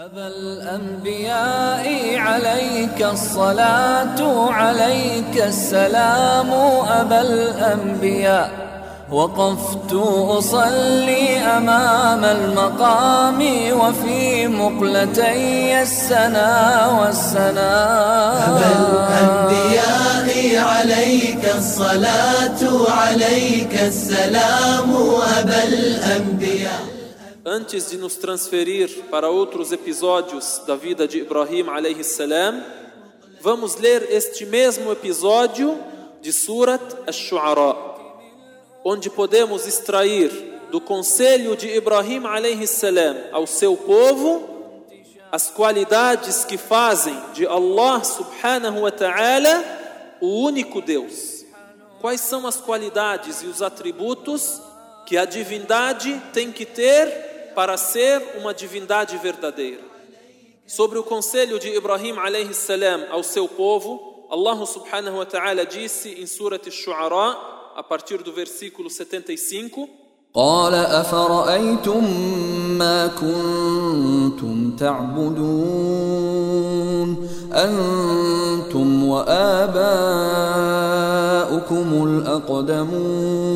أبا الأنبياء عليك الصلاة عليك السلام أبا الأنبياء. وقفت أصلي أمام المقام وفي مقلتي السنا والسنا. أبا الأنبياء عليك الصلاة عليك السلام أبا الأنبياء. Antes de nos transferir para outros episódios da vida de Ibrahim alayhi salam, vamos ler este mesmo episódio de Surat Ash-Shu'ara, onde podemos extrair do conselho de Ibrahim alayhi salam ao seu povo as qualidades que fazem de Allah subhanahu wa ta'ala o único Deus. Quais são as qualidades e os atributos que a divindade tem que ter para ser uma divindade verdadeira. Sobre o conselho de Ibrahim alayhi salam ao seu povo, Allah subhanahu wa ta'ala disse em Surat Ash-Shu'ara, a partir do versículo 75, قال أفرأيتم ما كنتم تعبدون أنتم وآباؤكم الأقدمون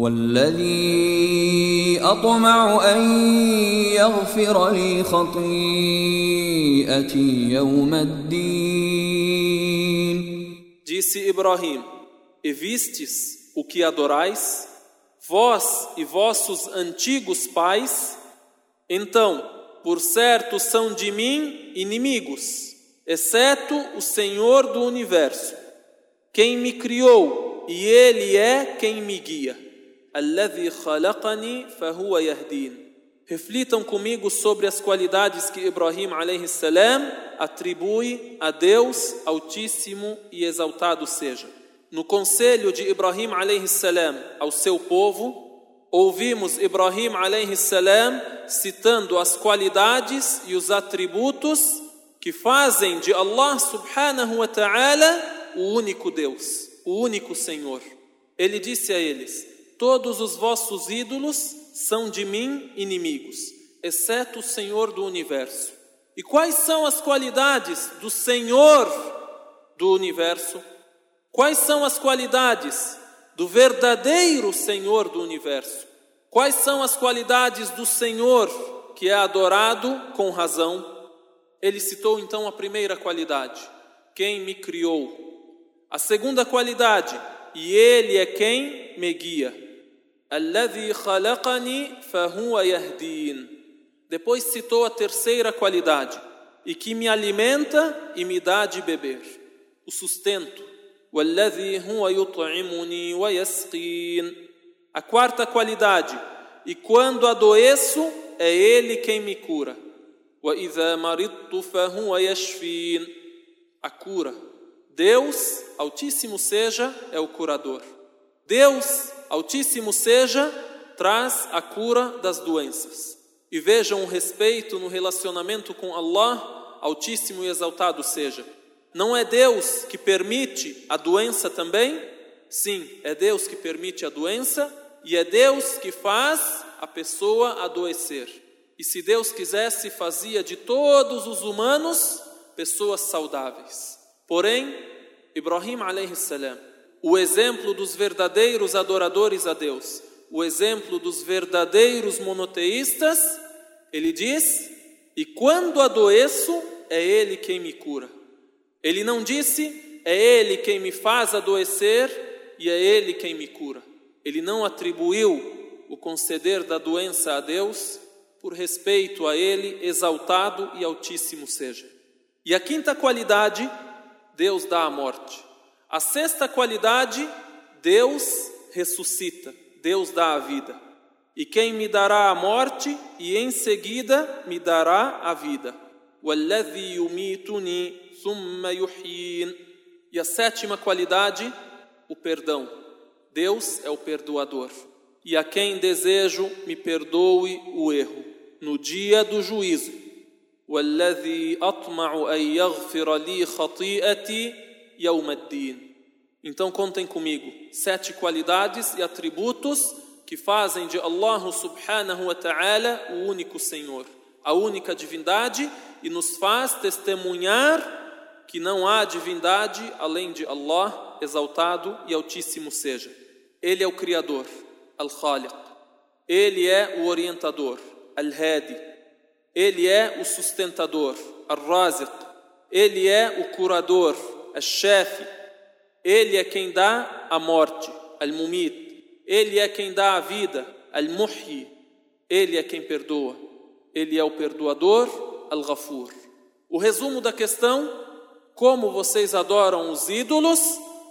والذي أطمع أن يغفر لي خطيئتي يوم الدين Disse Ibrahim: E vistes o que adorais, vós e vossos antigos pais? Então, por certo, são de mim inimigos, exceto o Senhor do universo, quem me criou, e Ele é quem me guia. Alladhi khalaqani fahuwa yahdin. Reflitam comigo sobre as qualidades que Ibrahim alaihi salam atribui a Deus Altíssimo e exaltado seja. No conselho de Ibrahim alaihi salam ao seu povo, ouvimos Ibrahim alaihi salam citando as qualidades e os atributos que fazem de Allah subhanahu wa ta'ala o único Deus, o único Senhor. Ele disse a eles: Todos os vossos ídolos são de mim inimigos, exceto o Senhor do universo. E quais são as qualidades do Senhor do universo? Quais são as qualidades do verdadeiro Senhor do universo? Quais são as qualidades do Senhor que é adorado com razão? Ele citou então a primeira qualidade: quem me criou. A segunda qualidade: e ele é quem me guia. Depois citou a terceira qualidade, e que me alimenta e me dá de beber, o sustento. A quarta qualidade, e quando adoeço, é ele quem me cura. A cura. Deus, altíssimo seja, é o curador. Deus Altíssimo seja, traz a cura das doenças. E vejam o respeito no relacionamento com Allah, Altíssimo e exaltado seja. Não é Deus que permite a doença também? Sim, é Deus que permite a doença e é Deus que faz a pessoa adoecer. E se Deus quisesse, fazia de todos os humanos pessoas saudáveis. Porém, Ibrahim alayhi salam, o exemplo dos verdadeiros adoradores a Deus, o exemplo dos verdadeiros monoteístas, ele diz: "E quando adoeço, é ele quem me cura". Ele não disse: "É ele quem me faz adoecer e é ele quem me cura". Ele não atribuiu o conceder da doença a Deus por respeito a ele, exaltado e altíssimo seja. E a quinta qualidade, Deus dá a morte. A sexta qualidade, Deus ressuscita, Deus dá a vida. E quem me dará a morte e em seguida me dará a vida. وَالَّذِي يُمِيتُنِي ثُمَّ يُحْيِينِ E a sétima qualidade, o perdão. Deus é o perdoador. E a quem desejo, me perdoe o erro. No dia do juízo. وَالَّذِي أَطْمَعُ أَن يَغْفِرَ لِي خَطِيئَتِي Yawmaddin. Então contem comigo sete qualidades e atributos que fazem de Allah subhanahu wa ta'ala o único Senhor, a única divindade e nos faz testemunhar que não há divindade além de Allah, exaltado e altíssimo seja. Ele é o Criador, Al-Khaliq. Ele é o orientador, Al-Hadi. Ele é o sustentador, Al-Raziq. Ele é o curador, Al-Shafi. Ele é quem dá a morte, Al-Mumit. Ele é quem dá a vida, Al-Muhyi. Ele é quem perdoa. Ele é o perdoador, Al-Ghafur. O resumo da questão: como vocês adoram os ídolos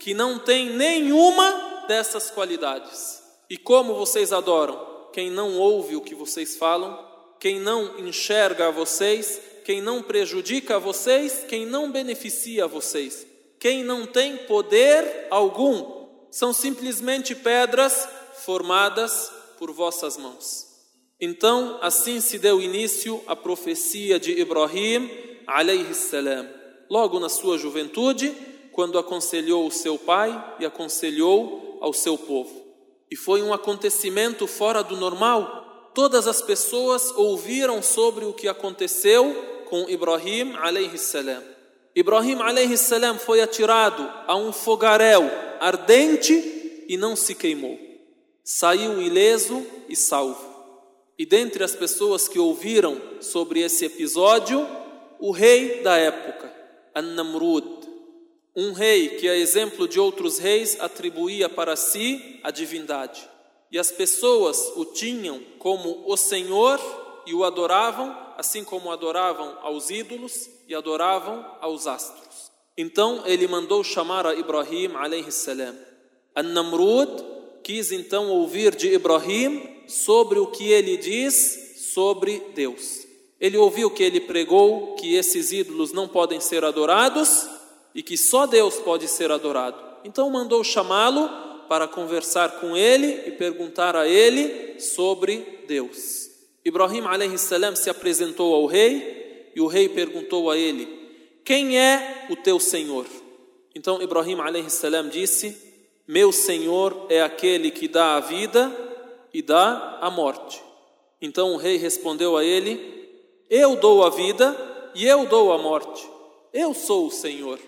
que não têm nenhuma dessas qualidades? E como vocês adoram quem não ouve o que vocês falam, quem não enxerga a vocês, quem não prejudica vocês, quem não beneficia vocês, quem não tem poder algum, são simplesmente pedras formadas por vossas mãos. Então, assim se deu início à profecia de Ibrahim, alayhi salam, logo na sua juventude, quando aconselhou o seu pai e aconselhou ao seu povo. E foi um acontecimento fora do normal. Todas as pessoas ouviram sobre o que aconteceu com Ibrahim alayhi salam. Ibrahim alayhi salam foi atirado a um fogaréu ardente e não se queimou. Saiu ileso e salvo. E dentre as pessoas que ouviram sobre esse episódio, o rei da época, An-Namrud, um rei que, a exemplo de outros reis, atribuía para si a divindade. E as pessoas o tinham como o Senhor e o adoravam, assim como adoravam aos ídolos e adoravam aos astros. Então ele mandou chamar a Ibrahim salam. An-Namrud quis então ouvir de Ibrahim sobre o que ele diz sobre Deus. Ele ouviu que ele pregou que esses ídolos não podem ser adorados e que só Deus pode ser adorado. Então mandou chamá-lo para conversar com ele e perguntar a ele sobre Deus. Ibrahim salam se apresentou ao rei e o rei perguntou a ele: Quem é o teu Senhor? Então Ibrahim salam disse: Meu Senhor é aquele que dá a vida e dá a morte. Então o rei respondeu a ele: Eu dou a vida e eu dou a morte. Eu sou o Senhor.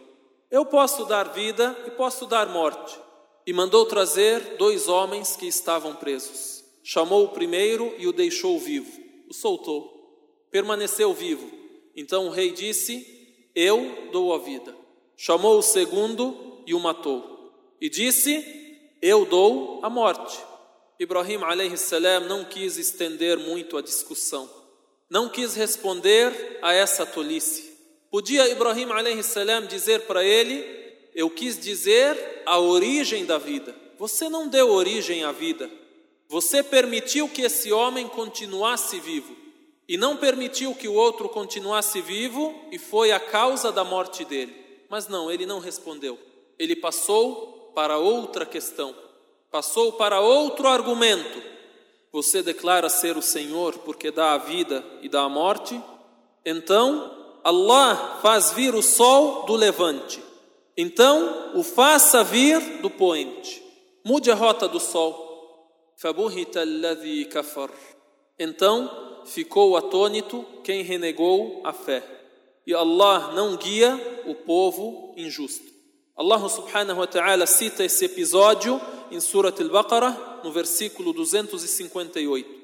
Eu posso dar vida e posso dar morte. E mandou trazer dois homens que estavam presos. Chamou o primeiro e o deixou vivo. O soltou. Permaneceu vivo. Então o rei disse: Eu dou a vida. Chamou o segundo e o matou. E disse: Eu dou a morte. Ibrahim salam não quis estender muito a discussão. Não quis responder a essa tolice. Podia Ibrahim salam dizer para ele: Eu quis dizer a origem da vida. Você não deu origem à vida. Você permitiu que esse homem continuasse vivo e não permitiu que o outro continuasse vivo e foi a causa da morte dele. Mas não, ele não respondeu. Ele passou para outra questão, passou para outro argumento. Você declara ser o Senhor porque dá a vida e dá a morte? Então, Allah faz vir o sol do levante. Então, o faça vir do poente. Mude a rota do sol. Então, ficou atônito quem renegou a fé. E Allah não guia o povo injusto. Allah subhanahu wa ta'ala cita esse episódio em Surat al-Baqarah, no versículo 258.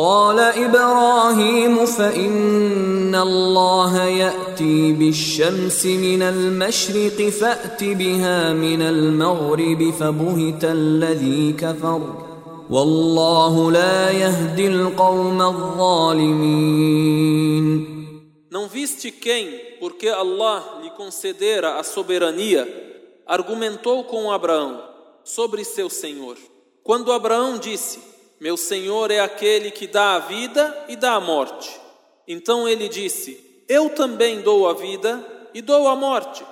قال إبراهيم فان الله ياتي بالشمس من المشرق فات بها من المغرب فبهت الذي كفر والله لا يهدي القوم الظالمين Não viste quem, porque Allah lhe concedera a soberania, argumentou com Abraão sobre seu Senhor. Quando Abraão disse: Meu Senhor é aquele que dá a vida e dá a morte. Então ele disse: Eu também dou a vida e dou a morte.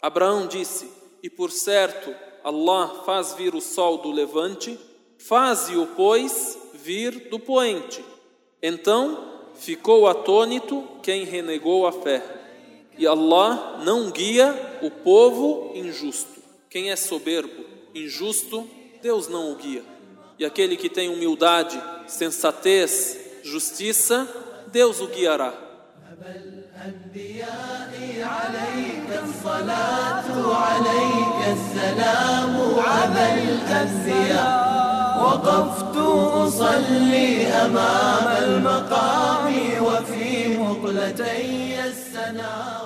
Abraão disse: E por certo, Allah faz vir o sol do levante, faze-o, pois, vir do poente. Então ficou atônito quem renegou a fé. E Allah não guia o povo injusto. Quem é soberbo, injusto, Deus não o guia E aquele que tem humildade, sensatez, justiça, Deus o guiará. وقفت أصلي أمام المقام وفي مقلتي السنا والسلام